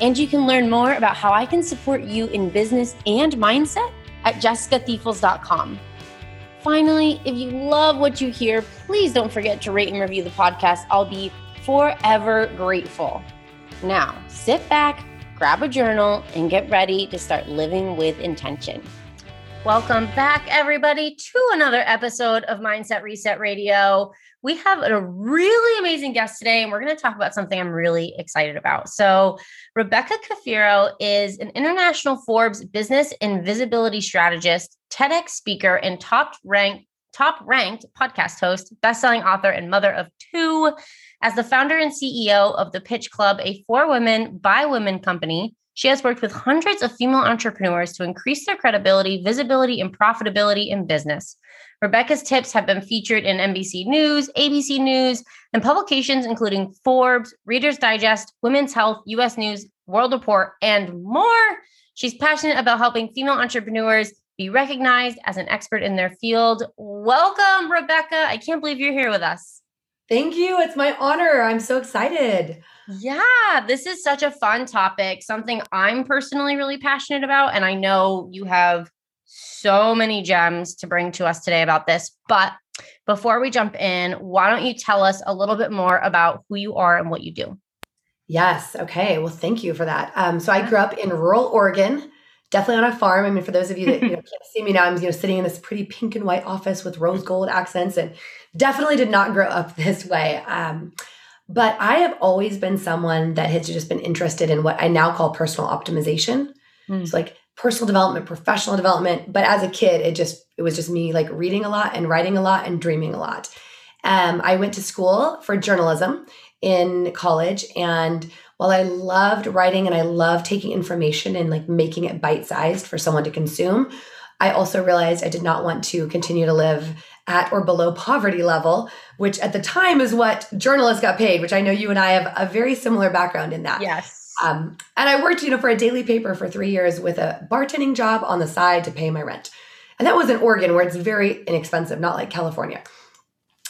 and you can learn more about how I can support you in business and mindset at jessicathiefels.com. Finally, if you love what you hear, please don't forget to rate and review the podcast. I'll be forever grateful. Now, sit back, grab a journal, and get ready to start living with intention. Welcome back, everybody, to another episode of Mindset Reset Radio we have a really amazing guest today, and we're going to talk about something I'm really excited about. So, Rebecca Cafiero is an international Forbes business and visibility strategist, TEDx speaker, and top ranked top ranked podcast host, best-selling author, and mother of two. As the founder and CEO of the Pitch Club, a for women by women company, she has worked with hundreds of female entrepreneurs to increase their credibility, visibility, and profitability in business. Rebecca's tips have been featured in NBC News, ABC News, and publications including Forbes, Reader's Digest, Women's Health, US News, World Report, and more. She's passionate about helping female entrepreneurs be recognized as an expert in their field. Welcome, Rebecca. I can't believe you're here with us. Thank you. It's my honor. I'm so excited. Yeah, this is such a fun topic, something I'm personally really passionate about. And I know you have so many gems to bring to us today about this. But before we jump in, why don't you tell us a little bit more about who you are and what you do? Yes. Okay. Well, thank you for that. Um, so I grew up in rural Oregon, definitely on a farm. I mean, for those of you that you know, can't see me now, I'm you know sitting in this pretty pink and white office with rose gold accents, and definitely did not grow up this way. Um, but I have always been someone that has just been interested in what I now call personal optimization. Mm. So like personal development, professional development. But as a kid, it just it was just me like reading a lot and writing a lot and dreaming a lot. Um, I went to school for journalism in college, and while I loved writing and I loved taking information and like making it bite sized for someone to consume, I also realized I did not want to continue to live at or below poverty level, which at the time is what journalists got paid, which I know you and I have a very similar background in that. Yes. Um, and I worked, you know, for a daily paper for three years with a bartending job on the side to pay my rent. And that was in Oregon, where it's very inexpensive, not like California.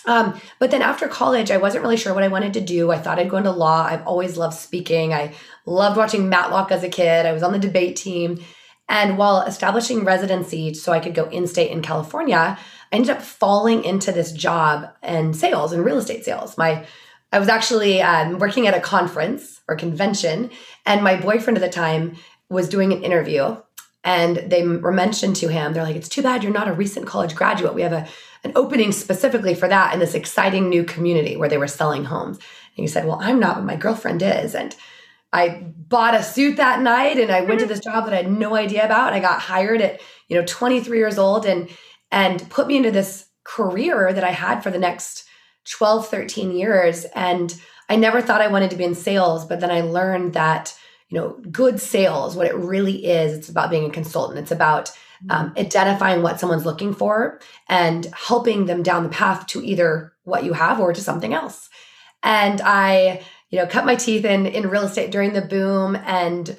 Um, but then after college, I wasn't really sure what I wanted to do. I thought I'd go into law. I've always loved speaking. I loved watching Matlock as a kid. I was on the debate team. And while establishing residency so I could go in state in California, I ended up falling into this job and sales and real estate sales. My I was actually um, working at a conference or convention, and my boyfriend at the time was doing an interview. And they were mentioned to him, they're like, it's too bad you're not a recent college graduate. We have a, an opening specifically for that in this exciting new community where they were selling homes. And he said, Well, I'm not, but my girlfriend is. And I bought a suit that night and I went to this job that I had no idea about. And I got hired at, you know, 23 years old and and put me into this career that I had for the next 12, 13 years. And I never thought I wanted to be in sales, but then I learned that, you know, good sales, what it really is, it's about being a consultant. It's about um, mm-hmm. identifying what someone's looking for and helping them down the path to either what you have or to something else. And I, you know, cut my teeth in in real estate during the boom and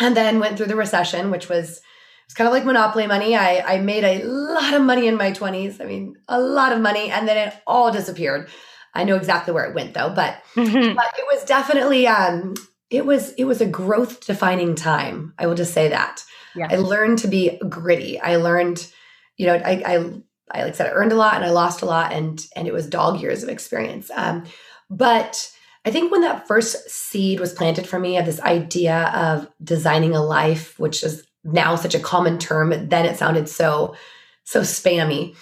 and then went through the recession, which was it's kind of like monopoly money. I, I made a lot of money in my 20s. I mean, a lot of money. And then it all disappeared. I know exactly where it went though, but, mm-hmm. but it was definitely, um, it was, it was a growth defining time. I will just say that I learned to be gritty. I learned, you know, I, I, I like I said, I earned a lot and I lost a lot and, and it was dog years of experience. Um, but I think when that first seed was planted for me of this idea of designing a life, which is now such a common term, then it sounded so, so spammy.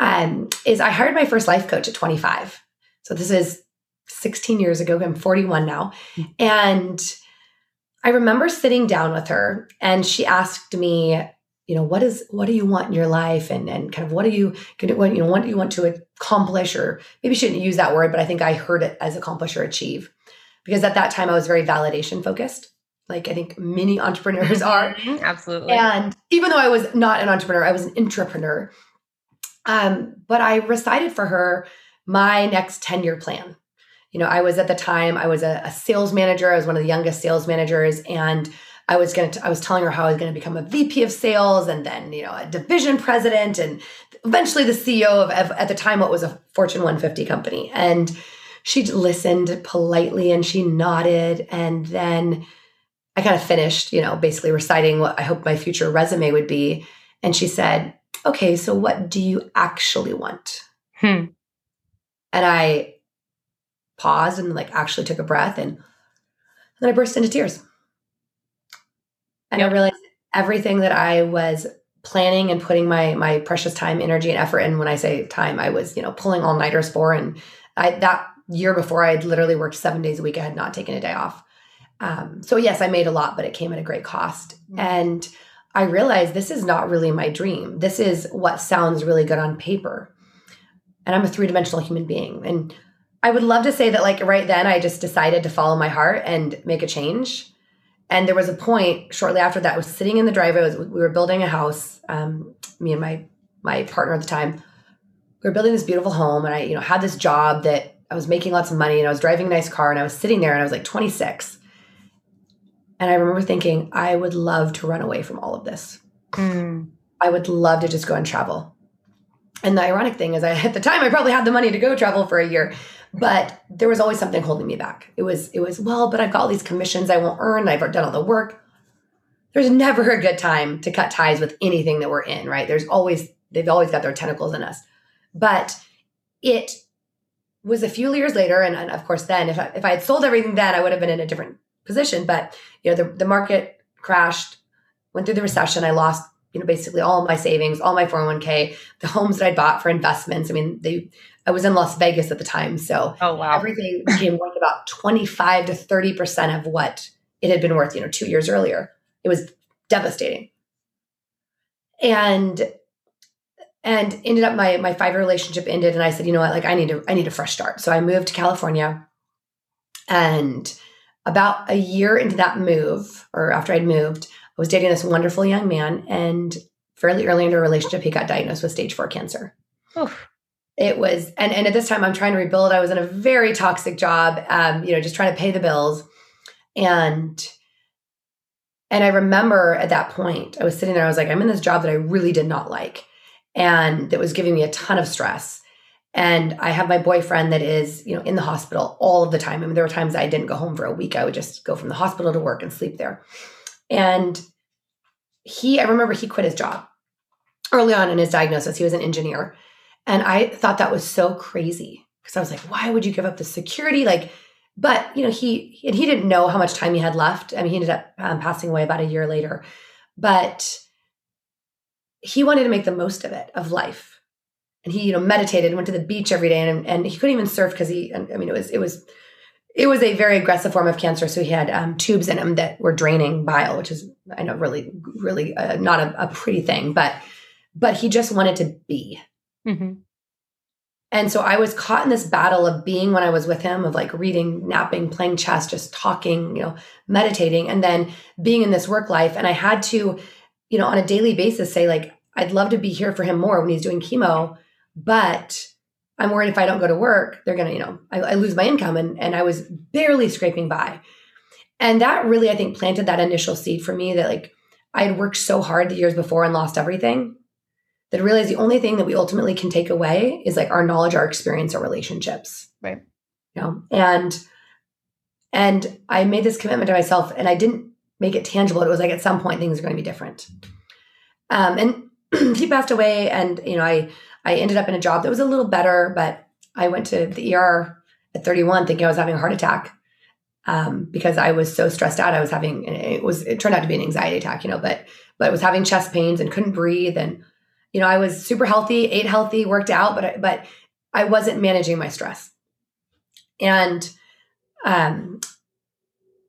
Um, is I hired my first life coach at 25. So this is 16 years ago. I'm 41 now. And I remember sitting down with her and she asked me, you know, what is what do you want in your life and and kind of what do you what you know what do you want to accomplish or maybe she didn't use that word, but I think I heard it as accomplish or achieve. Because at that time I was very validation focused. Like I think many entrepreneurs are. Mhm, Absolutely. And even though I was not an entrepreneur, I was an entrepreneur. Um, but I recited for her my next 10 year plan. You know, I was at the time, I was a, a sales manager. I was one of the youngest sales managers. And I was going to, I was telling her how I was going to become a VP of sales and then, you know, a division president and eventually the CEO of, of at the time, what was a Fortune 150 company. And she listened politely and she nodded. And then I kind of finished, you know, basically reciting what I hope my future resume would be. And she said, okay, so what do you actually want? Hmm. And I paused and like actually took a breath and then I burst into tears. And Yep. I realized everything that I was planning and putting my my precious time, energy, and effort in. When I say time, I was, you know, pulling all nighters for and I that year before I had literally worked seven days a week. I had not taken a day off. Um, so yes, I made a lot, but it came at a great cost. And I realized this is not really my dream. This is what sounds really good on paper. And I'm a three dimensional human being. And I would love to say that, like, right then, I just decided to follow my heart and make a change. And there was a point shortly after that, I was sitting in the driveway. Was, we were building a house, um, me and my my partner at the time. We were building this beautiful home, and I, you know, had this job that I was making lots of money, and I was driving a nice car, and I was sitting there, and I was like 26. And I remember thinking, I would love to run away from all of this. Hmm. I would love to just go and travel. And the ironic thing is, I at the time I probably had the money to go travel for a year, but there was always something holding me back. It was it was well, but I've got all these commissions I won't earn. I've done all the work. There's never a good time to cut ties with anything that we're in, right? There's always they've always got their tentacles in us. But it was a few years later, and, and of course, then if I, if I had sold everything then, I would have been in a different position. But you know, the the market crashed, went through the recession. I lost you know basically all my savings, all my 401k, the homes that I bought for investments. I mean, they I was in Las Vegas at the time, so Oh wow. everything became worth about 25 to 30 percent of what it had been worth. You know, two years earlier, it was devastating. And and ended up my my five year relationship ended, and I said, you know what, like I need to I need a fresh start. So I moved to California, and about a year into that move, or after I'd moved, I was dating this wonderful young man, and fairly early into our relationship, he got diagnosed with stage four cancer. It was, and and at this time, I'm trying to rebuild. I was in a very toxic job, um, you know, just trying to pay the bills, and and I remember at that point, I was sitting there. I was like, I'm in this job that I really did not like, and that was giving me a ton of stress. And I have my boyfriend that is, you know, in the hospital all of the time. I mean, there were times I didn't go home for a week. I would just go from the hospital to work and sleep there. And he, I remember he quit his job early on in his diagnosis. He was an engineer. And I thought that was so crazy because I was like, why would you give up the security? Like, but you know, he and he didn't know how much time he had left. I mean, he ended up um, passing away about a year later, but he wanted to make the most of it, of life. And he, you know, meditated, went to the beach every day, and and he couldn't even surf because he. I mean, it was it was it was a very aggressive form of cancer. So he had um, tubes in him that were draining bile, which is I know really really uh, not a, a pretty thing, but but he just wanted to be. Mhm. And so I was caught in this battle of being when I was with him, of like reading, napping, playing chess, just talking, you know, meditating, and then being in this work life. And I had to, you know, on a daily basis say, like, I'd love to be here for him more when he's doing chemo, but I'm worried if I don't go to work, they're gonna, you know, I, I lose my income. And and I was barely scraping by. And that really, I think, planted that initial seed for me that like I had worked so hard the years before and lost everything that I realized the only thing that we ultimately can take away is like our knowledge, our experience, our relationships. Right. You know, and and I made this commitment to myself and I didn't make it tangible. It was like at some point things are going to be different. Um, and he passed away and you know, I I ended up in a job that was a little better, but I went to the ER at 31 thinking I was having a heart attack. Um, because I was so stressed out. I was having it was it turned out to be an anxiety attack, you know, but but I was having chest pains and couldn't breathe and you know, I was super healthy, ate healthy, worked out, but I, but I wasn't managing my stress. And um,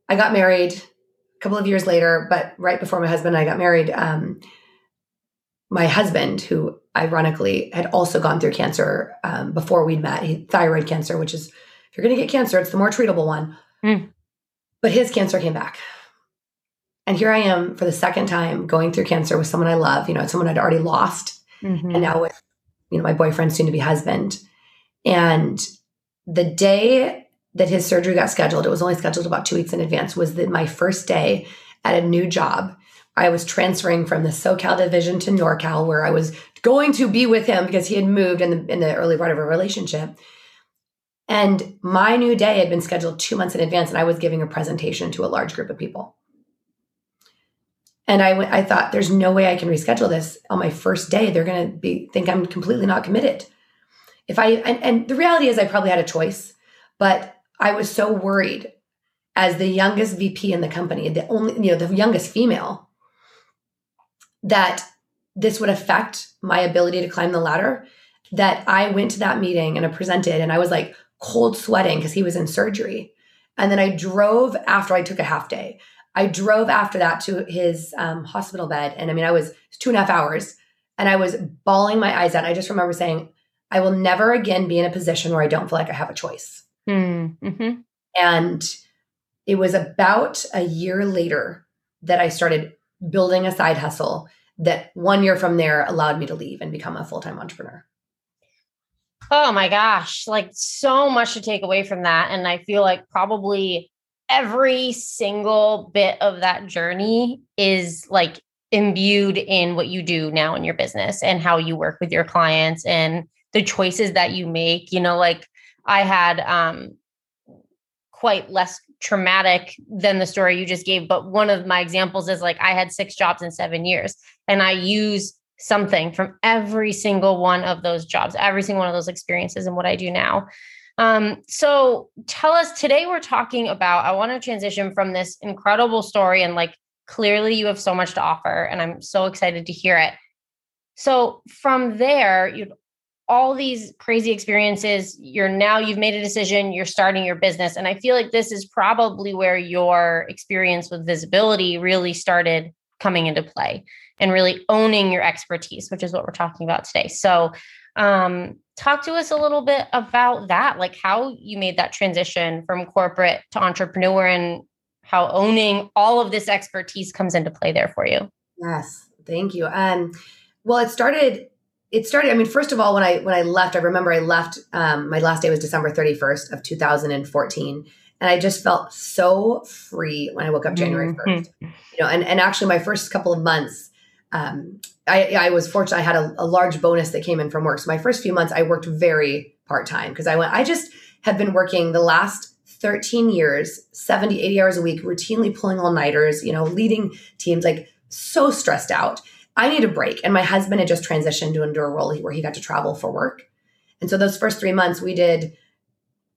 I got married a couple of years later, but right before my husband and I got married, um, my husband, who ironically had also gone through cancer um, before we'd met, he thyroid cancer, which is if you're going to get cancer, it's the more treatable one. Mm. But his cancer came back, And here I am for the second time going through cancer with someone I love, you know, someone I'd already lost. Mm-hmm. And now with, you know, my boyfriend, soon to be husband. And the day that his surgery got scheduled, it was only scheduled about two weeks in advance, was the, my first day at a new job. I was transferring from the SoCal division to NorCal, where I was going to be with him because he had moved in the in the early part of our relationship. And my new day had been scheduled two months in advance, and I was giving a presentation to a large group of people. And I, w- I thought, there's no way I can reschedule this on my first day. They're going to be think I'm completely not committed. If I and, and the reality is, I probably had a choice, but I was so worried as the youngest VP in the company, the only you know the youngest female, that this would affect my ability to climb the ladder. That I went to that meeting and I presented, and I was like cold sweating because he was in surgery. And then I drove after I took a half day. I drove after that to his um, hospital bed. And I mean, I was two and a half hours and I was bawling my eyes out. I just remember saying, I will never again be in a position where I don't feel like I have a choice. Hmm, mm-hmm. And it was about a year later that I started building a side hustle that one year from there allowed me to leave and become a full time entrepreneur. Oh my gosh, like so much to take away from that. And I feel like probably every single bit of that journey is like imbued in what you do now in your business and how you work with your clients and the choices that you make you know like i had um quite less traumatic than the story you just gave but one of my examples is like i had six jobs in 7 years and i use something from every single one of those jobs every single one of those experiences and what i do now um, so tell us today we're talking about, I want to transition from this incredible story and like clearly you have so much to offer and I'm so excited to hear it. So from there, you all these crazy experiences, you're now you've made a decision, you're starting your business. And I feel like this is probably where your experience with visibility really started coming into play and really owning your expertise, which is what we're talking about today. So um, talk to us a little bit about that, like how you made that transition from corporate to entrepreneur and how owning all of this expertise comes into play there for you. Yes, thank you. Um, well, it started. It started. I mean, first of all, when I when I left, I remember I left. Um, my last day was December thirty first of two thousand and fourteen, and I just felt so free when I woke up January 1st mm-hmm. You know, and and actually, my first couple of months, um, I, I was fortunate. I had a, a, large bonus that came in from work. So my first few months, I worked very part time because I went. I just have been working the last 13 years, 70, 80 hours a week, routinely pulling all nighters. You know, leading teams, like so stressed out. I need a break. And my husband had just transitioned to into a role where he got to travel for work. And so those first three months, we did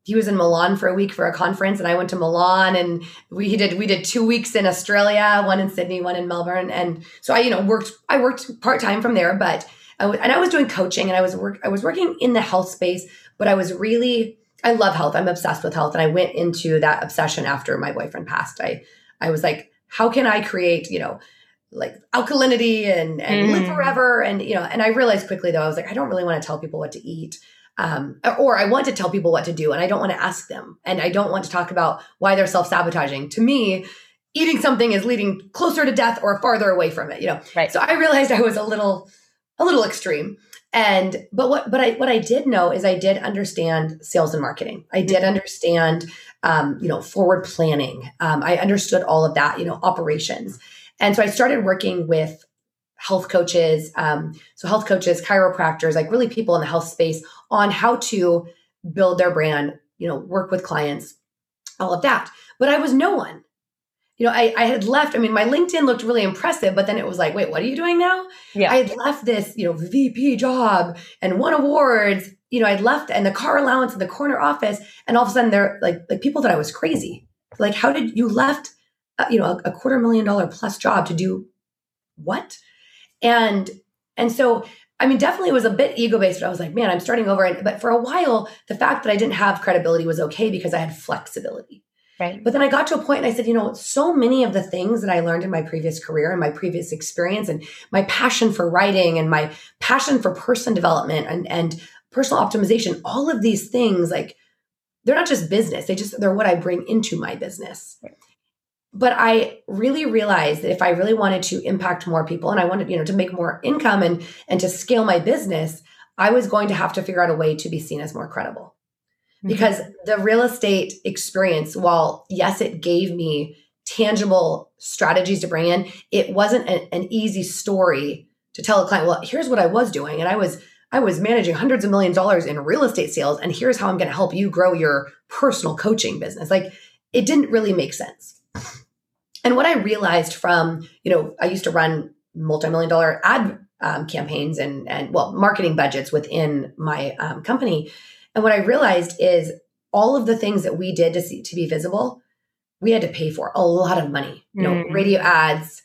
he was in Milan for a week for a conference and I went to Milan and we did we did two weeks in Australia, one in Sydney, one in Melbourne. And so I, you know, worked I worked part-time from there, but and I was doing coaching and I was work I was working in the health space, but I was really I love health. I'm obsessed with health. And I went into that obsession after my boyfriend passed. I I was like, how can I create, you know, like alkalinity and and mm. live forever? And you know, and I realized quickly though, I was like, I don't really want to tell people what to eat um, or I want to tell people what to do and I don't want to ask them. And I don't want to talk about why they're self sabotaging. To me, eating something is leading closer to death or farther away from it, you know? Right. So I realized I was a little, a little extreme. And, but what, but I, what I did know is I did understand sales and marketing. I did mm-hmm. understand, um, you know, forward planning. Um, I understood all of that, you know, operations. And so I started working with health coaches, um, so health coaches, chiropractors, like really people in the health space on how to build their brand, you know, work with clients, all of that. But I was no one. You know, I, I had left. I mean, my LinkedIn looked really impressive, but then it was like, wait, what are you doing now? Yeah. I had left this, you know, VP job and won awards. You know, I'd left and the car allowance in the corner office, and all of a sudden they're like, like people that I was crazy. Like, how did you left, uh, you know, a, a quarter million dollar plus job to do what? And and so I mean, definitely it was a bit ego based, but I was like, man, I'm starting over. And, but for a while, the fact that I didn't have credibility was okay because I had flexibility. Right. But then I got to a point and I said, you know, so many of the things that I learned in my previous career and my previous experience and my passion for writing and my passion for person development and, and personal optimization, all of these things, like they're not just business. They just, they're what I bring into my business. Right. But I really realized that if I really wanted to impact more people and I wanted, you know, to make more income and and to scale my business, I was going to have to figure out a way to be seen as more credible. Mm-hmm. Because the real estate experience, while yes, it gave me tangible strategies to bring in, it wasn't an, an easy story to tell a client, well, here's what I was doing. And I was I was managing hundreds of millions of dollars in real estate sales, and here's how I'm going to help you grow your personal coaching business. Like it didn't really make sense. And what I realized from, you know, I used to run multi-million dollar ad um, campaigns and and well, marketing budgets within my um, company. And what I realized is all of the things that we did to see to be visible, we had to pay for a lot of money. You know, mm-hmm. radio ads,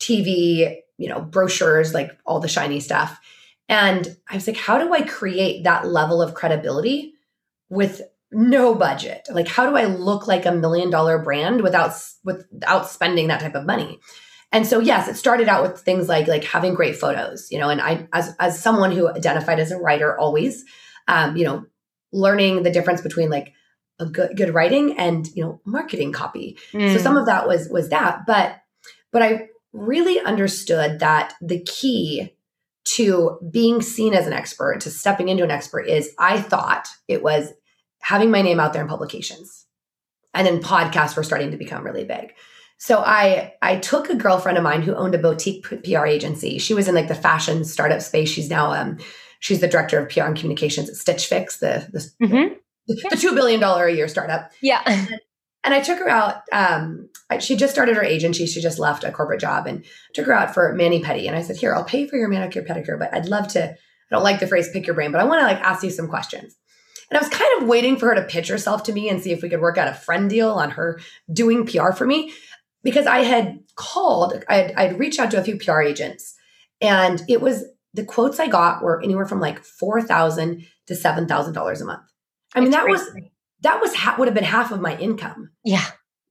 TV, you know, brochures, like all the shiny stuff. And I was like, how do I create that level of credibility with no budget. Like how do i look like a million dollar brand without without spending that type of money? And so yes it started out with things like like having great photos you know and i as as someone who identified as a writer always um you know learning the difference between like a good good writing and you know marketing copy. Mm. so some of that was was that. But but i really understood that the key to being seen as an expert to stepping into an expert is i thought it was having my name out there in publications. And then podcasts were starting to become really big. So I I took a girlfriend of mine who owned a boutique PR agency. She was in like the fashion startup space. She's now um she's the director of PR and communications at Stitch Fix, the the, mm-hmm. the, the two billion dollar a year startup. Yeah. And, I took her out. Um, she just started her agency. She just left a corporate job and took her out for mani pedi. And I said, "Here, I'll pay for your manicure pedicure, but I'd love to. I don't like the phrase pick your brain, but I want to like ask you some questions." And I was kind of waiting for her to pitch herself to me and see if we could work out a friend deal on her doing PR for me because I had called, I had, I'd reached out to a few PR agents and it was the quotes I got were anywhere from like 4,000 to $7,000 a month. I mean, that was, that was, ha- would have been half of my income. Yeah.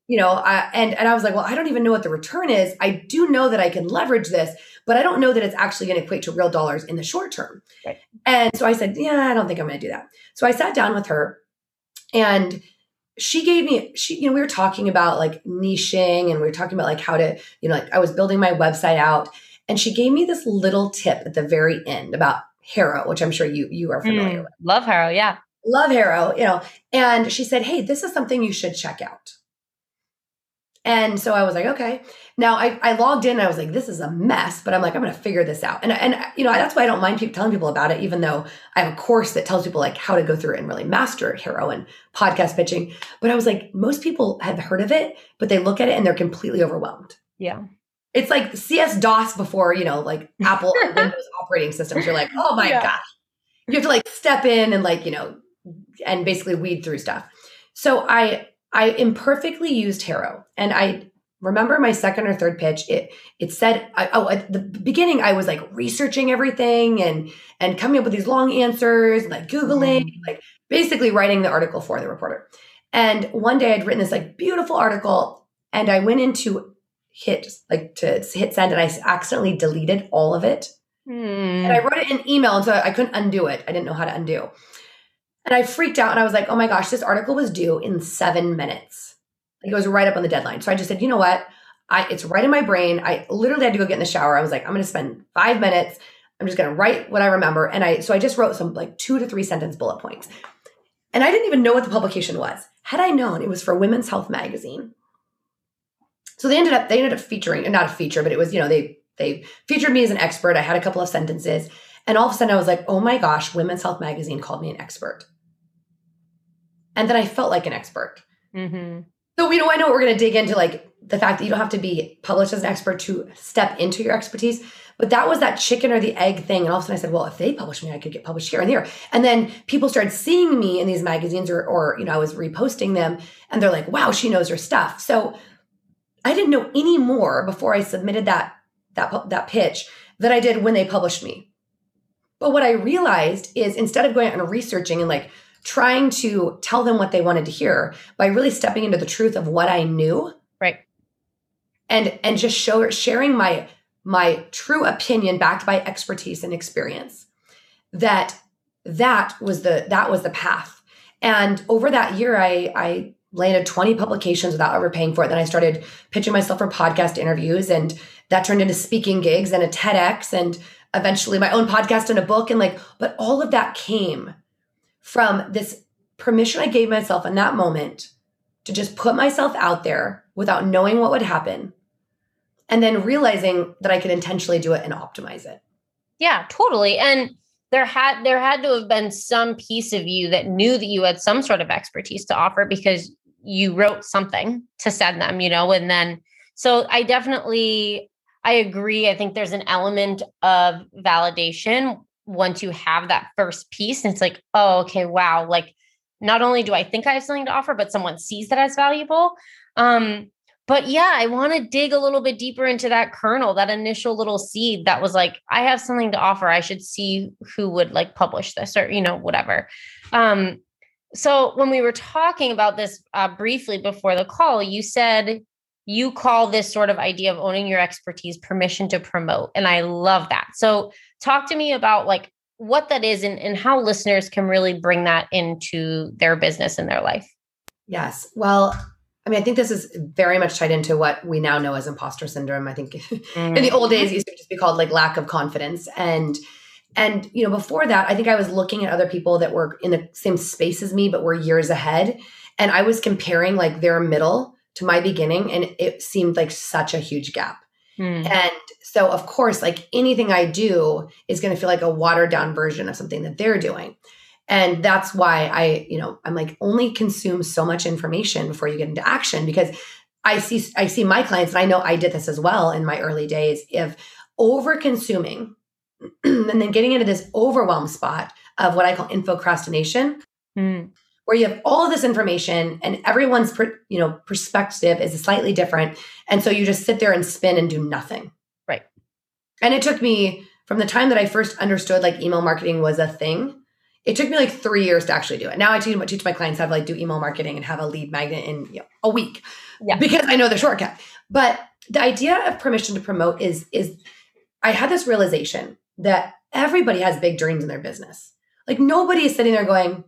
You know, I, and, and I was like, well, I don't even know what the return is. I do know that I can leverage this, but I don't know that it's actually going to equate to real dollars in the short term. Right. And so I said, yeah, I don't think I'm going to do that. So I sat down with her and she gave me she you know we were talking about like niching and we were talking about like how to you know like I was building my website out and she gave me this little tip at the very end about HARO, which I'm sure you you are familiar mm, with. Love HARO, yeah. Love HARO, you know. And she said, "Hey, this is something you should check out." And so I was like, okay. Now I, I logged in and I was like, this is a mess, but I'm like, I'm going to figure this out. And, and, you know, that's why I don't mind people telling people about it, even though I have a course that tells people like how to go through it and really master HARO and podcast pitching. But I was like, most people have heard of it, but they look at it and they're completely overwhelmed. Yeah. It's like MS DOS before, you know, like Apple Windows operating systems. You're like, oh my yeah. gosh. You have to like step in and like, you know, and basically weed through stuff. So I I imperfectly used HARO. And I remember my second or third pitch, it it said, I, oh, at the beginning, I was like researching everything and and coming up with these long answers, like Googling, mm-hmm. like basically writing the article for the reporter. And one day I'd written this like beautiful article and I went into hit like to hit send and I accidentally deleted all of it. Mm. And I wrote it in email and so I couldn't undo it. I didn't know how to undo. And I freaked out and I was like, oh my gosh, this article was due in seven minutes. It goes right up on the deadline. So I just said, you know what? I, it's right in my brain. I literally had to go get in the shower. I was like, I'm going to spend five minutes. I'm just going to write what I remember. And I, so I just wrote some like two to three sentence bullet points. And I didn't even know what the publication was. Had I known it was for Women's Health Magazine. So they ended up, they ended up featuring, not a feature, but it was, you know, they, they featured me as an expert. I had a couple of sentences. And all of a sudden I was like, oh my gosh, Women's Health Magazine called me an expert and then I felt like an expert. Mm-hmm. So, you know, I know we're going to dig into like the fact that you don't have to be published as an expert to step into your expertise. But that was that chicken or the egg thing. And all of a sudden I said, well, if they publish me, I could get published here and there. And then people started seeing me in these magazines or, or, you know, I was reposting them and they're like, wow, she knows her stuff. So I didn't know any more before I submitted that, that, that pitch that I did when they published me. But what I realized is instead of going out and researching and like trying to tell them what they wanted to hear by really stepping into the truth of what I knew. Right. And and just show sharing my my true opinion backed by expertise and experience. That that was the that was the path. And over that year I I landed 20 publications without ever paying for it. Then I started pitching myself for podcast interviews and that turned into speaking gigs and a TEDx and eventually my own podcast and a book. And like, but all of that came from this permission I gave myself in that moment to just put myself out there without knowing what would happen and then realizing that I could intentionally do it and optimize it. Yeah, totally. And there had there had to have been some piece of you that knew that you had some sort of expertise to offer because you wrote something to send them, you know, and then so I definitely I agree. I think there's an element of validation once you have that first piece. It's like, oh, okay, wow. Like not only do I think I have something to offer, but someone sees that as valuable. Um, but yeah, I want to dig a little bit deeper into that kernel, that initial little seed that was like, I have something to offer. I should see who would like publish this or, you know, whatever. Um, so when we were talking about this uh, briefly before the call, you said you call this sort of idea of owning your expertise permission to promote. And I love that. So talk to me about like what that is and, and how listeners can really bring that into their business and their life. Yes. Well, I mean, I think this is very much tied into what we now know as imposter syndrome. I think mm-hmm. in the old days, it used to just be called like lack of confidence. And and you know, before that, I think I was looking at other people that were in the same space as me, but were years ahead. And I was comparing like their middle to my beginning, and it seemed like such a huge gap. Mm. And so, of course, like anything I do is going to feel like a watered down version of something that they're doing. And that's why I, you know, I'm like only consume so much information before you get into action because I see I see my clients and I know I did this as well in my early days of over consuming and then getting into this overwhelm spot of what I call infocrastination. Mm where you have all of this information and everyone's per, you know perspective is slightly different. And so you just sit there and spin and do nothing. Right. And it took me from the time that i first understood like email marketing was a thing it took me like three years to actually do it. Now i teach, teach my clients how to like do email marketing and have a lead magnet in you know, a week yeah. because i know the shortcut. But the idea of permission to promote is is i had this realization that everybody has big dreams in their business. Like nobody is sitting there going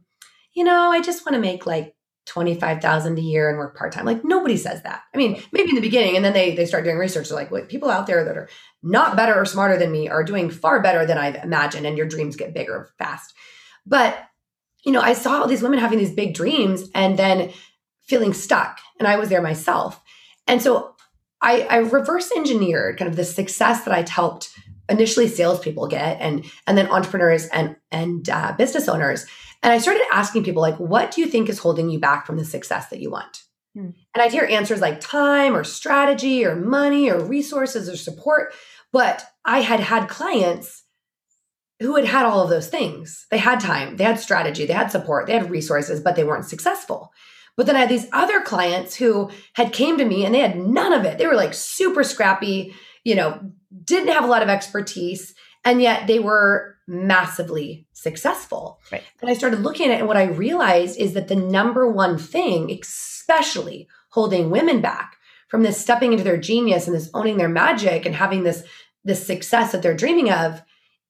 you know, I just want to make like 25,000 a year and work part-time. Like nobody says that. I mean, maybe in the beginning and then they they start doing research. They're like, wait, people out there that are not better or smarter than me are doing far better than I've imagined and your dreams get bigger fast. But, you know, I saw all these women having these big dreams and then feeling stuck and I was there myself. And so I, I reverse engineered kind of the success that I'd helped initially salespeople get and and then entrepreneurs and and uh, business owners and I started asking people, like, what do you think is holding you back from the success that you want? Hmm. And I'd hear answers like time or strategy or money or resources or support. But I had had clients who had had all of those things. They had time, they had strategy, they had support, they had resources, but they weren't successful. But then I had these other clients who had came to me and they had none of it. They were like super scrappy, you know, didn't have a lot of expertise, and yet they were massively successful. Right. And I started looking at it, and what I realized is that the number one thing, especially holding women back from this stepping into their genius and this owning their magic and having this this success that they're dreaming of,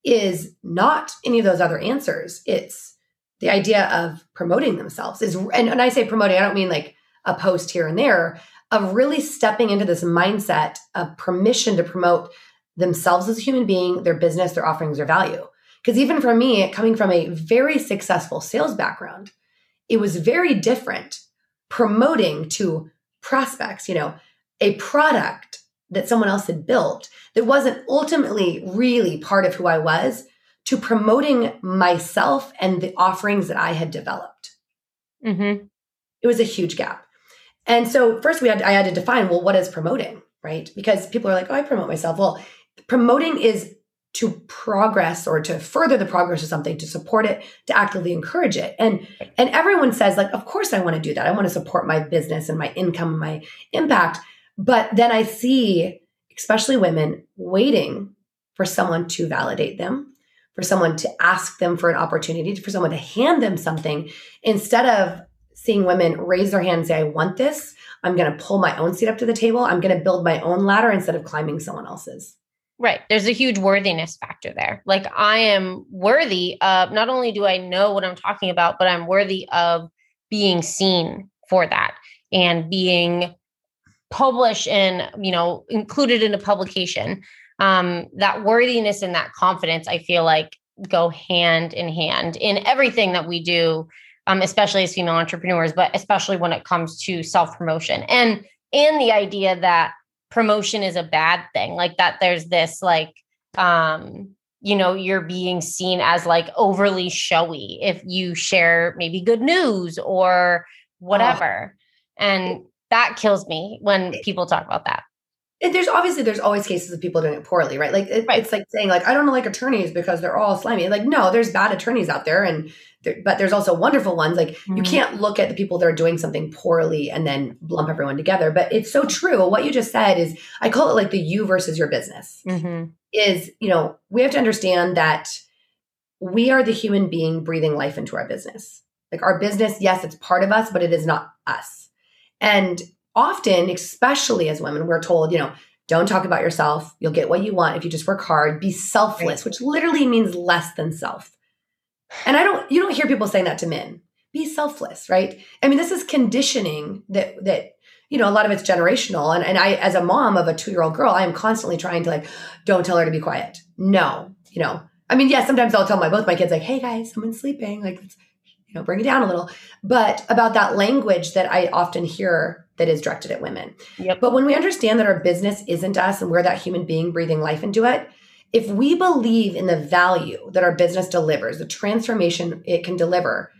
is not any of those other answers. It's the idea of promoting themselves. Is and when I say promoting, I don't mean like a post here and there. Of really stepping into this mindset of permission to promote themselves as a human being, their business, their offerings, their value. Because even for me, coming from a very successful sales background, it was very different promoting to prospects, you know, a product that someone else had built that wasn't ultimately really part of who I was to promoting myself and the offerings that I had developed. Mm-hmm. It was a huge gap. And so first we had I had to define, well, what is promoting, right? Because people are like, oh, I promote myself. Well, promoting is to progress or to further the progress of something to support it to actively encourage it. And and everyone says like of course i want to do that. I want to support my business and my income and my impact. But then i see especially women waiting for someone to validate them for someone to ask them for an opportunity for someone to hand them something. Instead of seeing women raise their hand and say i want this. I'm going to pull my own seat up to the table. I'm going to build my own ladder instead of climbing someone else's Right. There's a huge worthiness factor there. Like I am worthy of not only do I know what I'm talking about, but I'm worthy of being seen for that. and being published and you know included in a publication um, that worthiness and that confidence i feel like go hand in hand in everything that we do um, especially as female entrepreneurs but especially when it comes to self promotion and and the idea that promotion is a bad thing like that there's this like um you know you're being seen as like overly showy if you share maybe good news or whatever oh. and that kills me when people talk about that there's obviously there's always cases of people doing it poorly right like it, right. it's like saying like i don't like attorneys because they're all slimy like no there's bad attorneys out there and there, but there's also wonderful ones like mm-hmm. you can't look at the people that are doing something poorly and then lump everyone together but it's so true what you just said is i call it like the you versus your business mm-hmm. is you know we have to understand that we are the human being breathing life into our business like our business yes it's part of us but it is not us and often, especially as women, we're told, you know, don't talk about yourself. You'll get what you want if you just work hard. Be selfless, right. which literally means less than self. And I don't, you don't hear people saying that to men. Be selfless, right? I mean, this is conditioning that that you know a lot of it's generational. And and I, as a mom of a two year old girl, I am constantly trying to like, don't tell her to be quiet. No, you know. I mean, yeah, sometimes I'll tell my both my kids like, hey guys, someone's sleeping. Like, you know, bring it down a little. But about that language that I often hear that is directed at women. Yep. But when we understand that our business isn't us and we're that human being breathing life into it, if we believe in the value that our business delivers, the transformation it can deliver,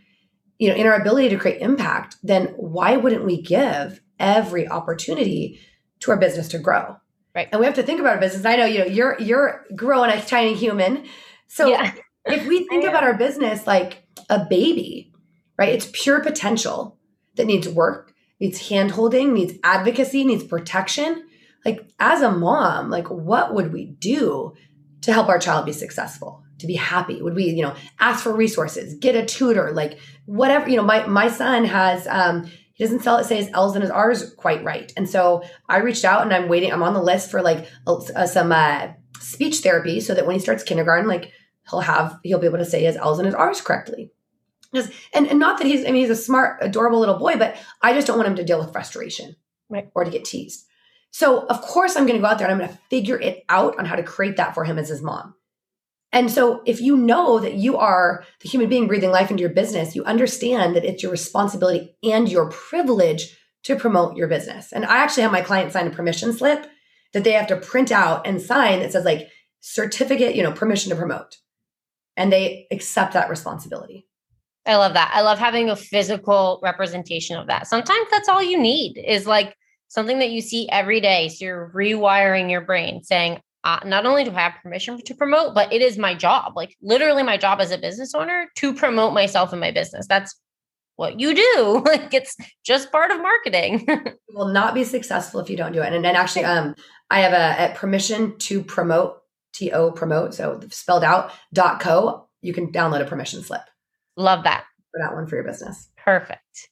you know, in our ability to create impact, then why wouldn't we give every opportunity to our business to grow? Right. And we have to think about our business. I know, you know, you're you're growing a tiny human. So yeah. if we think about our business like a baby, right? It's pure potential that needs work, needs hand holding, needs advocacy, needs protection. Like, as a mom, like, what would we do to help our child be successful? To be happy? Would we, you know, ask for resources, get a tutor, like whatever, you know, my my son has um he doesn't sell it say his L's and his R's quite right. And so I reached out and I'm waiting, I'm on the list for like uh, some uh, speech therapy so that when he starts kindergarten, like he'll have, he'll be able to say his L's and his R's correctly. Just, and, and not that he's, I mean, he's a smart, adorable little boy, but I just don't want him to deal with frustration right. or to get teased. So, of course, I'm going to go out there and I'm going to figure it out on how to create that for him as his mom. And so, if you know that you are the human being breathing life into your business, you understand that it's your responsibility and your privilege to promote your business. And I actually have my client sign a permission slip that they have to print out and sign that says, like, certificate, you know, permission to promote. And they accept that responsibility. I love that. I love having a physical representation of that. Sometimes that's all you need is like something that you see every day. So you're rewiring your brain saying, uh, not only do I have permission to promote, but it is my job, like literally my job as a business owner to promote myself and my business. That's what you do. like it's just part of marketing. you will not be successful if you don't do it. And then actually, um, I have a, a permission to promote, T O promote, so spelled out dot co. You can download a permission slip. Love that. For that one for your business. Perfect.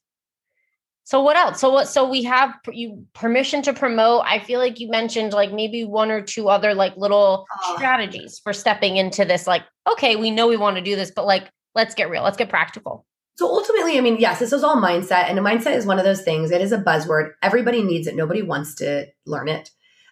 So what else? So what? So we have you permission to promote. I feel like you mentioned like maybe one or two other like little uh, strategies for stepping into this. Like, okay, we know we want to do this, but like, let's get real. Let's get practical. So ultimately, I mean, yes, this is all mindset, and a mindset is one of those things. It is a buzzword. Everybody needs it. Nobody wants to learn it.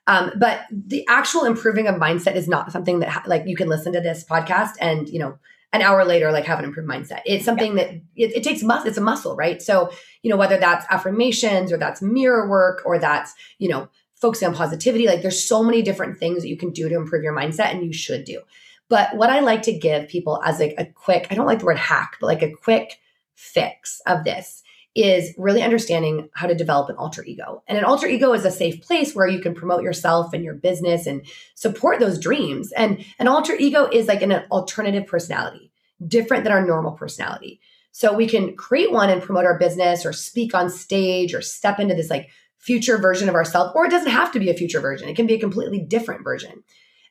Um, but the actual improving of mindset is not something that like you can listen to this podcast and you know an hour later like have an improved mindset. It's something yeah. that it, it takes muscle it's a muscle right? So you know whether that's affirmations or that's mirror work or that's you know focusing on positivity like there's so many different things that you can do to improve your mindset and you should do. But what i like to give people as like a quick i don't like the word hack but like a quick fix of this is really understanding how to develop an alter ego. And an alter ego is a safe place where you can promote yourself and your business and support those dreams. And an alter ego is like an alternative personality, different than our normal personality. So we can create one and promote our business or speak on stage or step into this like future version of ourselves, or it doesn't have to be a future version. It can be a completely different version.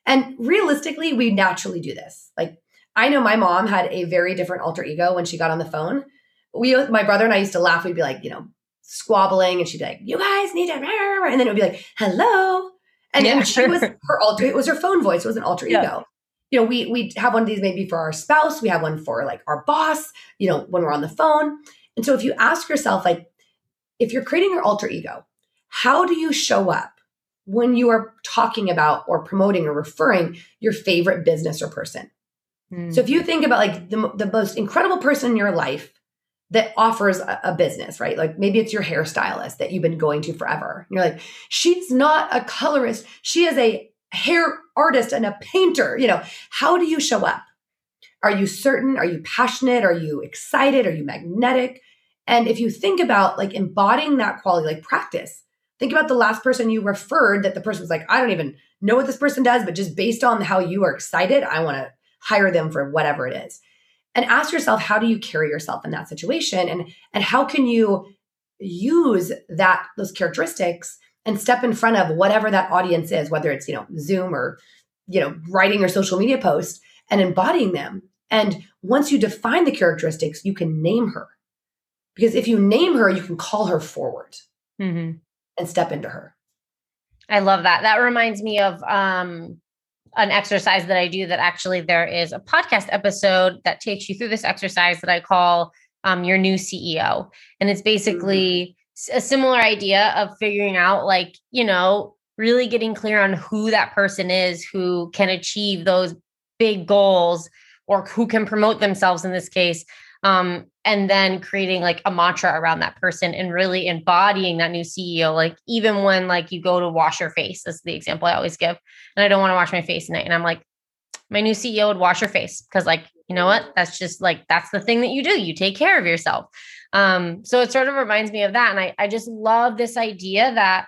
And realistically, we naturally do this. Like I know my mom had a very different alter ego when she got on the phone we my brother and I used to laugh. We'd be like, you know, squabbling, and she'd be like, "You guys need to," and then it would be like, "Hello," and, yeah. she was her alter. It was her phone voice. It was an alter yeah. ego. You know, we we have one of these maybe for our spouse. We have one for like our boss. You know, when we're on the phone. And so if you ask yourself, like, if you're creating your alter ego, how do you show up when you are talking about or promoting or referring your favorite business or person? Mm. So if you think about like the, the most incredible person in your life that offers a, a, business, right? Like maybe it's your hairstylist that you've been going to forever. You're like, she's not a colorist. She is a hair artist and a painter. You know, how do you show up? Are you certain? Are you passionate? Are you excited? Are you magnetic? And if you think about like embodying that quality, like practice, think about the last person you referred that the person was like, I don't even know what this person does, but just based on how you are excited, I want to hire them for whatever it is. And ask yourself, how do you carry yourself in that situation? And, and how can you use that, those characteristics and step in front of whatever that audience is, whether it's, you know, Zoom or, you know, writing your social media post and embodying them. And once you define the characteristics, you can name her. Because if you name her, you can call her forward mm-hmm. and step into her. I love that. That reminds me of um, an exercise that I do that actually there is a podcast episode that takes you through this exercise that I call um, your new CEO. And it's basically mm-hmm. a similar idea of figuring out, like, you know, really getting clear on who that person is who can achieve those big goals or who can promote themselves in this case um, and then creating like a mantra around that person and really embodying that new CEO. Like even when like you go to wash your face, that's the example I always give. And I don't want to wash my face tonight. And I'm like, my new CEO would wash your face because like, you know what? That's just like that's the thing that you do. You take care of yourself. Um, so it sort of reminds me of that. And I, I just love this idea that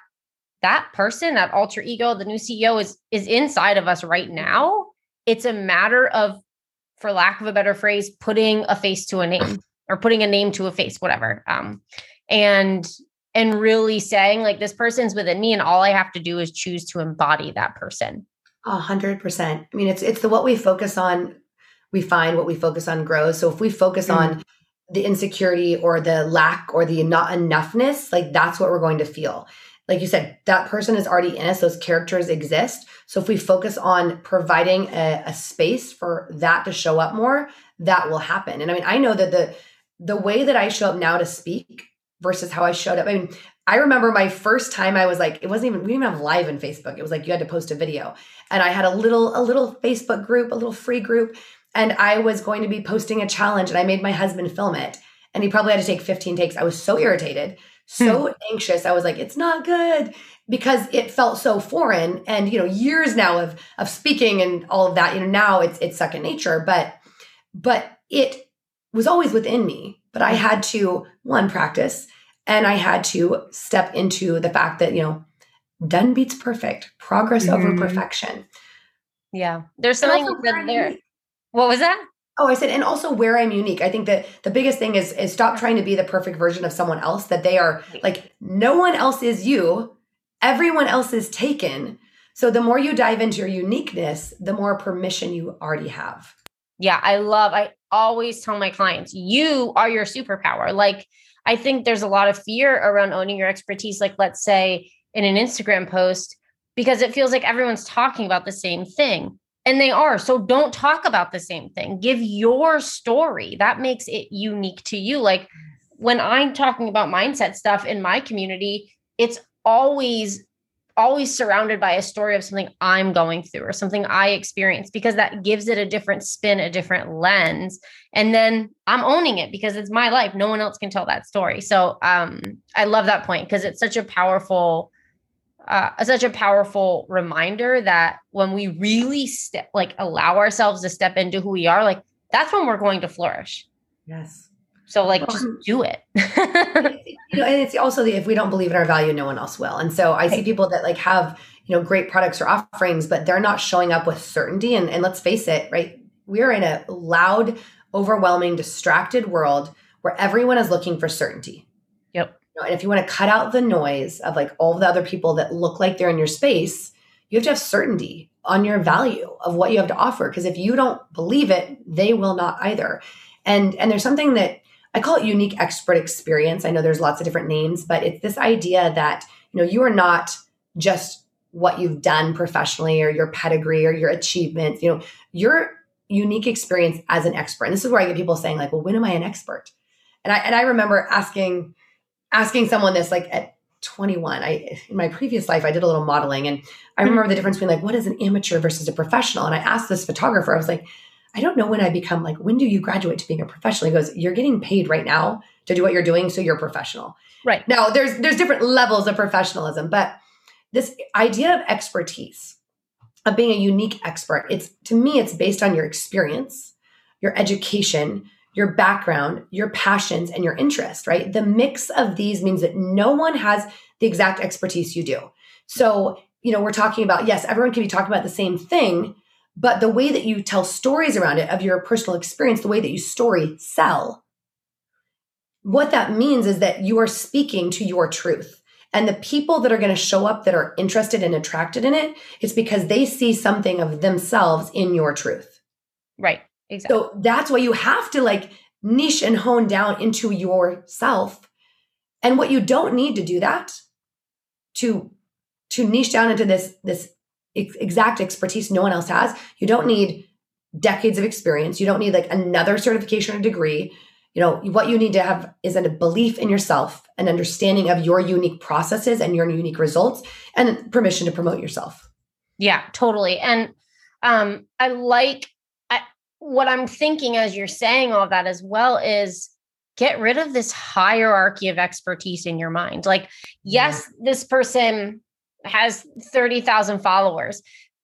that person, that alter ego, the new CEO is is inside of us right now. It's a matter of for lack of a better phrase, putting a face to a name or putting a name to a face, whatever. Um, and and really saying like this person's within me, and all I have to do is choose to embody that person. A hundred percent. I mean, it's it's the what we focus on, we find what we focus on grows. So if we focus mm on the insecurity or the lack or the not enoughness, like that's what we're going to feel like you said, that person is already in us. Those characters exist. So if we focus on providing a, a, space for that to show up more, that will happen. And I mean, I know that the the way that I show up now to speak versus how I showed up. I mean, I remember my first time I was like, it wasn't even we didn't even have live in Facebook. It was like you had to post a video. And I had a little, a little Facebook group, a little free group. And I was going to be posting a challenge and I made my husband film it. And he probably had to take 15 takes. I was so irritated so hmm. anxious. I was like, it's not good because it felt so foreign. And, you know, years now of of speaking and all of that, you know, now it's it's second nature. But but it was always within me. But I had to one practice and I had to step into the fact that, you know, done beats perfect, progress mm-hmm. over perfection. Yeah. There's something that there. What was that? Oh, I said, and also where I'm unique. I think that the biggest thing is is stop trying to be the perfect version of someone else. That they are like no one else is you. Everyone else is taken. So the more you dive into your uniqueness, the more permission you already have. Yeah, I love. I always tell my clients, you are your superpower. Like I think there's a lot of fear around owning your expertise. Like let's say in an Instagram post, because it feels like everyone's talking about the same thing. And they are. So don't talk about the same thing. Give your story. That makes it unique to you. Like when I'm talking about mindset stuff in my community, it's always always surrounded by a story of something I'm going through or something I experienced because that gives it a different spin, a different lens. And then I'm owning it because it's my life. No one else can tell that story. So um, I love that point because it's such a powerful uh, such a powerful reminder that when we really step like allow ourselves to step into who we are like that's when we're going to flourish. Yes. So like just do it. you know and it's also the if we don't believe in our value no one else will. And so i see people that like have you know great products or offerings but they're not showing up with certainty. And, and let's face it right we're in a loud overwhelming distracted world where everyone is looking for certainty know, and if you want to cut out the noise of like all the other people that look like they're in your space, you have to have certainty on your value of what you have to offer. Because if you don't believe it, they will not either. And and there's something that I call it unique expert experience. I know there's lots of different names, but it's this idea that you know you are not just what you've done professionally or your pedigree or your achievements. You know, your unique experience as an expert. And this is where I get people saying like, "Well, when am I an expert?" And I and I remember asking asking someone this like at 21 i in my previous life i did a little modeling and i remember mm-hmm. the difference between like what is an amateur versus a professional and i asked this photographer i was like i don't know when i become like when do you graduate to being a professional? He goes you're getting paid right now to do what you're doing so you're professional. Right. Now there's there's different levels of professionalism but this idea of expertise of being a unique expert it's to me it's based on your experience your education your background, your passions, and your interest, right? The mix of these means that no one has the exact expertise you do. So, you know, we're talking about, yes, everyone can be talking about the same thing, but the way that you tell stories around it of your personal experience, the way that you story sell, what that means is that you are speaking to your truth. And the people that are going to show up that are interested and attracted in it, it's because they see something of themselves in your truth. Right. Exactly. So that's why you have to like niche and hone down into yourself. And what you don't need to do that to to niche down into this this ex- exact expertise no one else has. You don't need decades of experience. You don't need like another certification or degree. You know, what you need to have is a belief in yourself, an understanding of your unique processes and your unique results, and permission to promote yourself. Yeah, totally. And um, I like what I'm thinking as you're saying all that as well is get rid of this hierarchy of expertise in your mind. Like, yes, yeah. this person has 30,000 followers.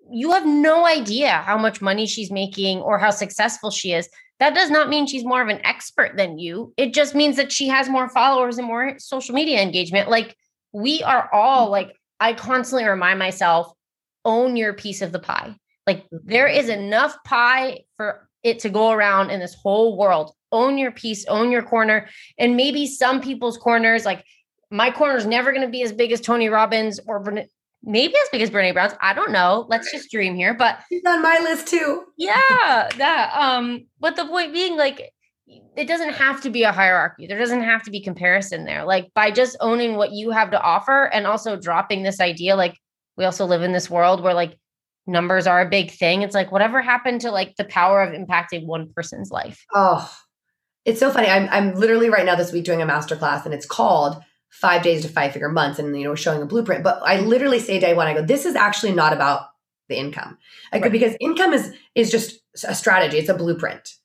You have no idea how much money she's making or how successful she is. That does not mean she's more of an expert than you. It just means that she has more followers and more social media engagement. Like, we are all mm-hmm. like, I constantly remind myself own your piece of the pie. Like, there mm-hmm. enough pie for it to go around in this whole world. Own your piece, own your corner. And maybe some people's corners, like my corner is never going to be as big as Tony Robbins or maybe as big as Brene Brown's. I don't know. Let's just dream here. But he's on my list too. yeah. That um, but the point being like it doesn't have to be a hierarchy. There doesn't have to be comparison there. Like by just owning what you have to offer and also dropping this idea, like we also live in this world where like numbers are a big thing. It's like whatever happened to like the power of impacting one person's life. Oh, it's so funny. I'm I'm literally right now this week doing a masterclass and it's called five days to five figure months and you know showing a blueprint. But I literally say day one, I go, this is actually not about the income. I right. because income is is just a strategy, it's a blueprint.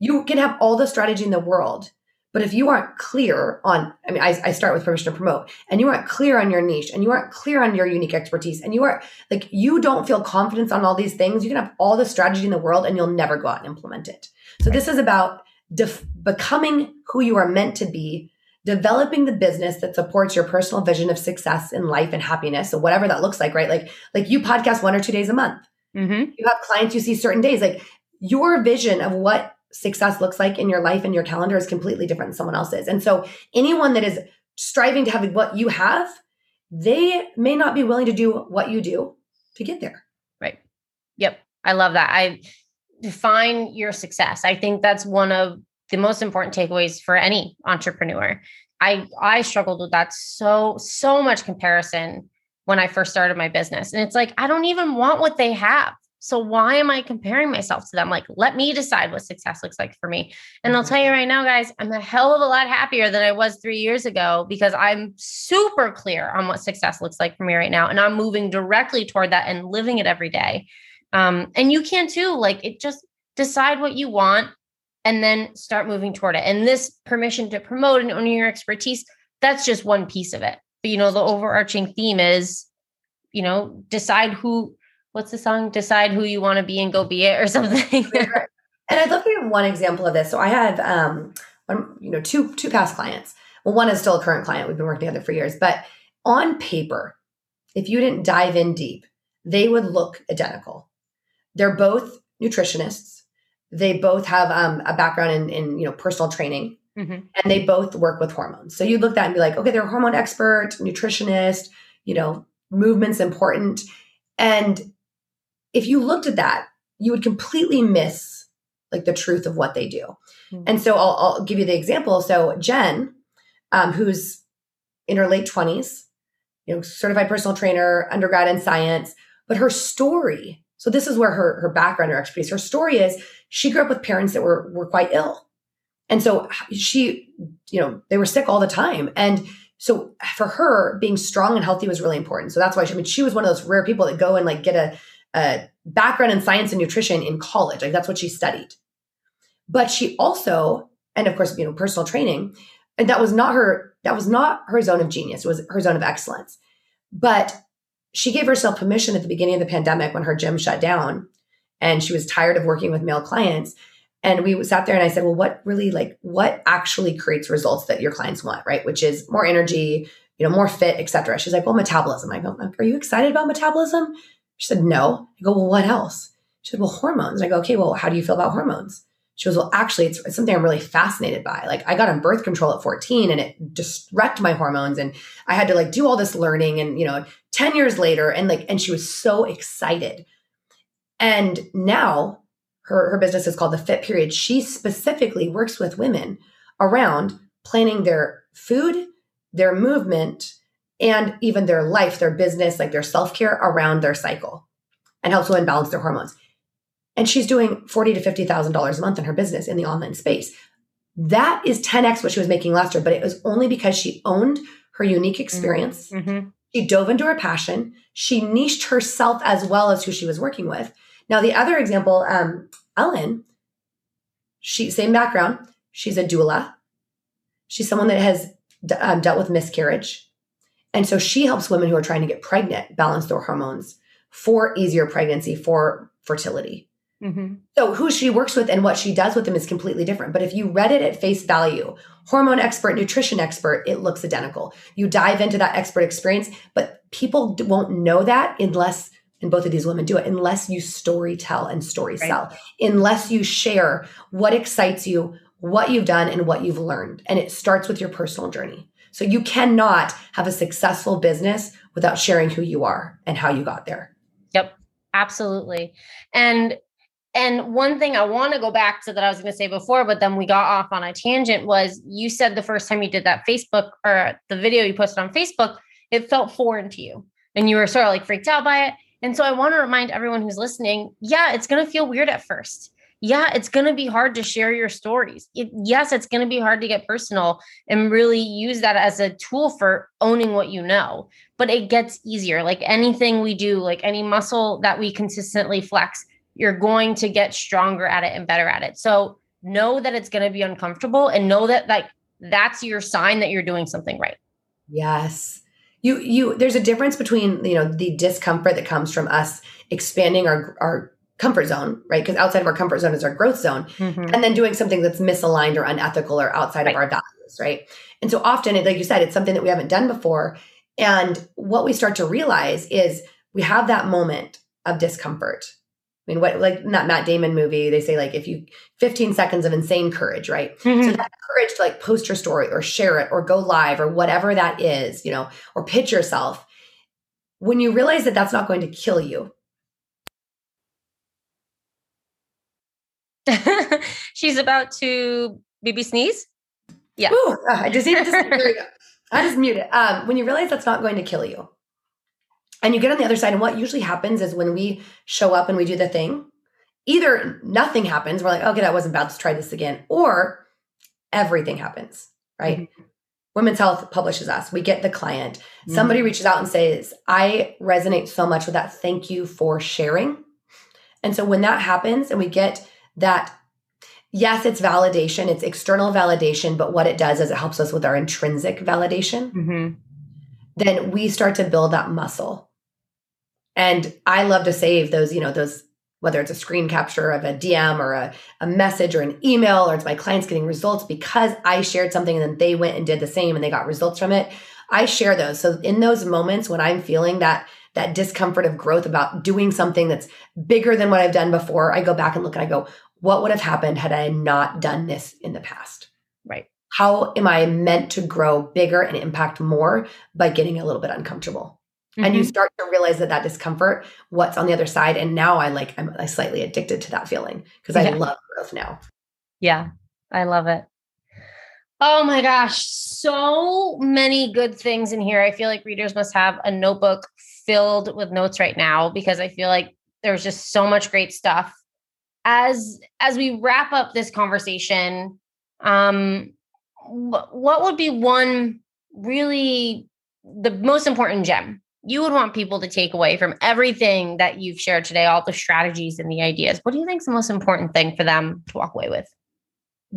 You can have all the strategy in the world, but if you aren't clear on, I mean, I, I, start with permission to promote, and you aren't clear on your niche, and you aren't clear on your unique expertise, and you are like, you don't feel confidence on all these things, you can have all the strategy in the world, and you'll never go out and implement it. So this is about def- becoming who you are meant to be, developing the business that supports your personal vision of success in life and happiness. So whatever that looks like, right? Like, like you podcast one or two days a month. Mm-hmm. You have clients you see certain days. Like your vision of what success looks like in your life and your calendar is completely different than someone else's. And so anyone that is striving to have what you have, they may not be willing to do what you do to get there. Right. Yep. I love that. I define your success. I think that's one of the most important takeaways for any entrepreneur. I I struggled with that so so much comparison when I first started my business. And it's like I don't even want what they have. So why am I comparing myself to them? Like, let me decide what success looks like for me. And I'll tell you mm-hmm. right now, guys, I'm a hell of a lot happier than I was three years ago because I'm super clear on what success looks like for me right now. And I'm moving directly toward that and living it every day. Um, and you can too. Like, it just decide what you want and then start moving toward it. And this permission to promote and own your expertise, that's just one piece of it. But, you know, the overarching theme is, you know, decide who what's the song? Decide who you want to be and go be it or something. and I'd love to give one example of this. So I have um one, you know, two two past clients. Well, one is still a current client. We've been working together for years, but on paper, if you didn't dive in deep, they would look identical. They're both nutritionists. They both have um, a background in, in you know personal training, mm-hmm. and they both work with hormones. So you'd look at that and be like, okay, they're a hormone expert, nutritionist. You know, movement's important, and if you looked at that, you would completely miss like the truth of what they do. Mm-hmm. And so I'll, I'll, give you the example. So Jen, um, who's in her late twenties, you know, certified personal trainer, undergrad in science, but her story. So this is where her her background, her expertise, her story is. She grew up with parents that were were quite ill, and so she, you know, they were sick all the time, and so for her, being strong and healthy was really important. So that's why she, I mean, she was one of those rare people that go and like get a, a background in science and nutrition in college. Like that's what she studied. But she also, and of course, you know, personal training, and that was not her, that was not her zone of genius. It was her zone of excellence. But she gave herself permission at the beginning of the pandemic when her gym shut down and she was tired of working with male clients and we sat there and I said, well, what really like what actually creates results that your clients want, right? Which is more energy, you know, more fit, etc. She's like, well, metabolism. I go, are you excited about metabolism? She said, no. I go, well, what else? She said, well, hormones. I go, okay, well, how do you feel about hormones? She goes, well, actually, it's, it's something I'm really fascinated by. Like, I got on birth control at 14 and it just wrecked my hormones. And I had to like do all this learning. And, you know, 10 years later, and like, and she was so excited. And now her, her business is called the Fit Period. She specifically works with women around planning their food, their movement, and even their life, their business, like their self care around their cycle and helps women balance their hormones. And she's doing forty to fifty thousand dollars a month in her business in the online space. That is 10x what she was making last year, but it was only because she owned her unique experience. Mm-hmm. She dove into her passion. She niched herself as well as who she was working with. Now, the other example, um, Ellen, she same background. She's a doula. She's someone that has um, dealt with miscarriage, and so she helps women who are trying to get pregnant balance their hormones for easier pregnancy, for fertility. Mm-hmm. So who she works with and what she does with them is completely different. But if you read it at face value, hormone expert, nutrition expert, it looks identical. You dive into that expert experience, but people won't know that unless and both of these women do it unless you story tell and story right. sell unless you share what excites you what you've done and what you've learned and it starts with your personal journey so you cannot have a successful business without sharing who you are and how you got there yep absolutely and and one thing I want to go back to that I was going to say before, but then we got off on a tangent was you said the first time you did that Facebook or the video you posted on Facebook, it felt foreign to you and you were sort of like freaked out by it. And so I want to remind everyone who's listening yeah, it's going to feel weird at first. Yeah, it's going to be hard to share your stories. It, yes, it's going to be hard to get personal and really use that as a tool for owning what you know. But it gets easier. Like anything we do, like any muscle that we consistently flex, you're going to get stronger at it and better at it. So know that it's going to be uncomfortable and know that like that's your sign that you're doing something right. Yes you you there's a difference between you know the discomfort that comes from us expanding our our comfort zone right because outside of our comfort zone is our growth zone mm-hmm. and then doing something that's misaligned or unethical or outside right. of our values right and so often like you said it's something that we haven't done before and what we start to realize is we have that moment of discomfort I mean, what like not Matt Damon movie? They say like if you 15 seconds of insane courage, right? Mm-hmm. So that courage to like post your story or share it or go live or whatever that is, you know, or pitch yourself. When you realize that that's not going to kill you. She's about to maybe sneeze. Yeah. Ooh, I just even just I just mute it. Um, when you realize that's not going to kill you, and you get on the other side. And what usually happens is when we show up and we do the thing, either nothing happens, we're like, okay, that wasn't bad, let's try this again, or everything happens, right? Mm-hmm. Women's Health publishes us. We get the client. Mm-hmm. Somebody reaches out and says, I resonate so much with that. Thank you for sharing. And so when that happens and we get that, yes, it's validation, it's external validation, but what it does is it helps us with our intrinsic validation. Mm-hmm. Then we start to build that muscle. And I love to save those, you know, those, whether it's a screen capture of a DM or a, a message or an email, or it's my clients getting results because I shared something and then they went and did the same and they got results from it. I share those. So in those moments when I'm feeling that, that discomfort of growth about doing something that's bigger than what I've done before, I go back and look and I go, what would have happened had I not done this in the past? Right. How am I meant to grow bigger and impact more by getting a little bit uncomfortable? Mm-hmm. And you mm-hmm. start to realize that that discomfort, what's on the other side. And now I like, I'm I slightly addicted to that feeling because I love growth now. Yeah, I love it. Oh my gosh, so many good things in here. I feel like readers must have a notebook filled with notes right now because I feel like there's just so much great stuff. As as we wrap up this conversation, um what would be one really the most important gem you would want people to take away from everything that you've shared today, all the strategies and the ideas? What do you think is the most important thing for them to walk away with?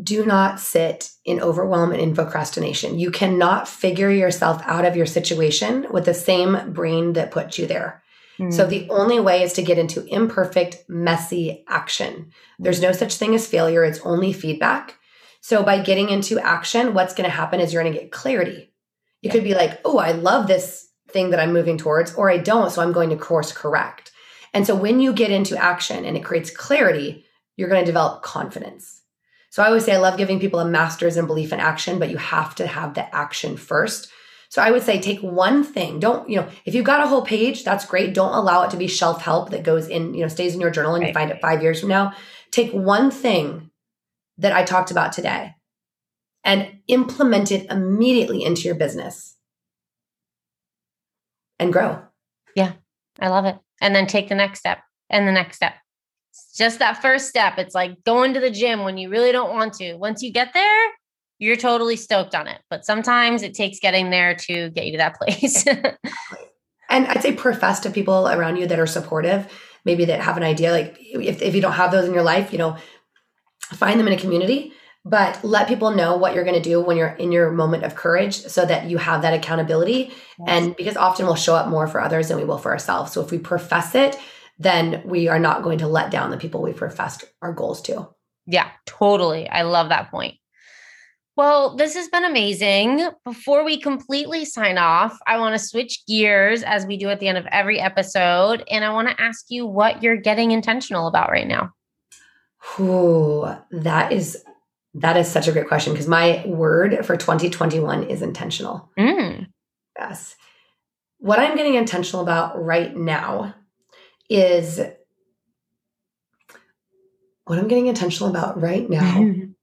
Do not sit in overwhelm and in procrastination. You cannot figure yourself out of your situation with the same brain that put you there. Mm. So the only way is to get into imperfect, messy action. There's no such thing as failure, it's only feedback. So by getting into action, what's going to happen is you're going to get clarity. It yeah. could be like, oh, I love this thing that I'm moving towards, or I don't. So I'm going to course correct. And so when you get into action and it creates clarity, you're going to develop confidence. So I always say I love giving people a master's in belief in action, but you have to have the action first. So I would say take one thing. Don't, you know, if you've got a whole page, that's great. Don't allow it to be shelf help that goes in, you know, stays in your journal and right. you find it five years from now. Take one thing that I talked about today and implement it immediately into your business and grow. Yeah, I love it. And then take the next step and the next step. It's just that first step. It's like going to the gym when you really don't want to. Once you get there, you're totally stoked on it. But sometimes it takes getting there to get you to that place. and I'd say profess to people around you that are supportive, maybe that have an idea. Like if, if you don't have those in your life, you know, find them in a community but let people know what you're going to do when you're in your moment of courage so that you have that accountability yes. and because often we'll show up more for others than we will for ourselves so if we profess it then we are not going to let down the people we professed our goals to yeah totally i love that point well, this has been amazing. Before we completely sign off, I want to switch gears as we do at the end of every episode. And I want to ask you what you're getting intentional about right now. Ooh, that is that is such a great question because my word for 2021 is intentional. Mm. Yes. What I'm getting intentional about right now is what I'm getting intentional about right now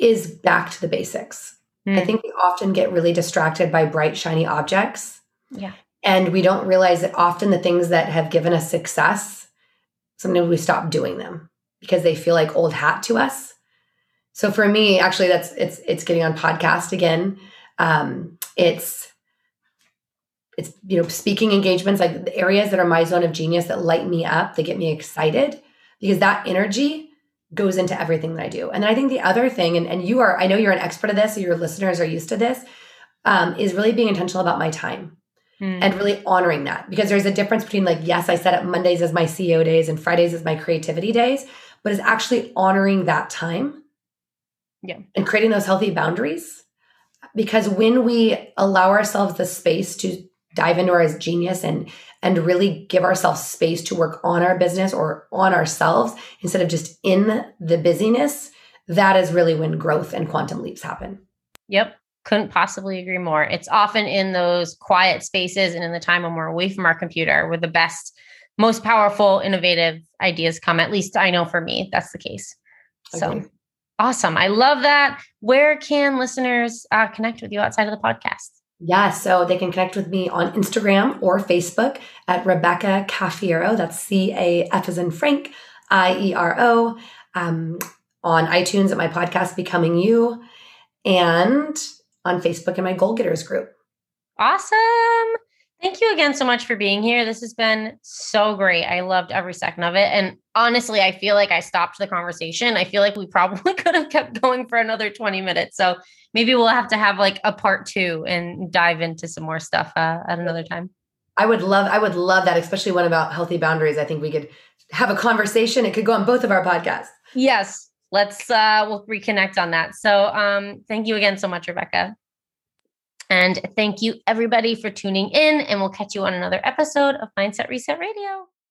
is back to the basics. Mm. I think we often get really distracted by bright, shiny objects. Yeah. And we don't realize that often the things that have given us success, sometimes we stop doing them because they feel like old hat to us. So for me, actually, that's it's it's getting on podcast again. Um, it's it's you know speaking engagements like the areas that are my zone of genius that light me up, that get me excited because that energy goes into everything that I do. And then I think the other thing, and, and you are, I know you're an expert of this, so your listeners are used to this, um, is really being intentional about my time. Mm. And really honoring that because there's a difference between like, yes, I set up Mondays as my CEO days and Fridays as my creativity days, but is actually honoring that time yeah. and creating those healthy boundaries. Because when we allow ourselves the space to dive into our genius and and really give ourselves space to work on our business or on ourselves instead of just in the busyness, that is really when growth and quantum leaps happen. Yep. Couldn't possibly agree more. It's often in those quiet spaces and in the time when we're away from our computer where the best most powerful, innovative ideas come. At least I know for me, that's the case. So awesome. I love that. Where can listeners uh, connect with you outside of the podcast? Yeah, so they can connect with me on Instagram or Facebook at Rebecca Caffiero. That's C A F as in Frank, I E R O. Um, on iTunes at my podcast, Becoming You, and on Facebook in my Goal Getters group. Awesome. Thank you again so much for being here. This has been so great. I loved every second of it. And honestly, I feel like I stopped the conversation. I feel like we probably could have kept going for another 20 minutes. So maybe we'll have to have like a part two and dive into some more stuff uh, at another time. I would love, I would love that, especially one about healthy boundaries. I think we could have a conversation. It could go on both of our podcasts. Yes. Let's uh we'll reconnect on that. So um thank you again so much, Rebecca. And thank you, everybody, for tuning in. And we'll catch you on another episode of Mindset Reset Radio.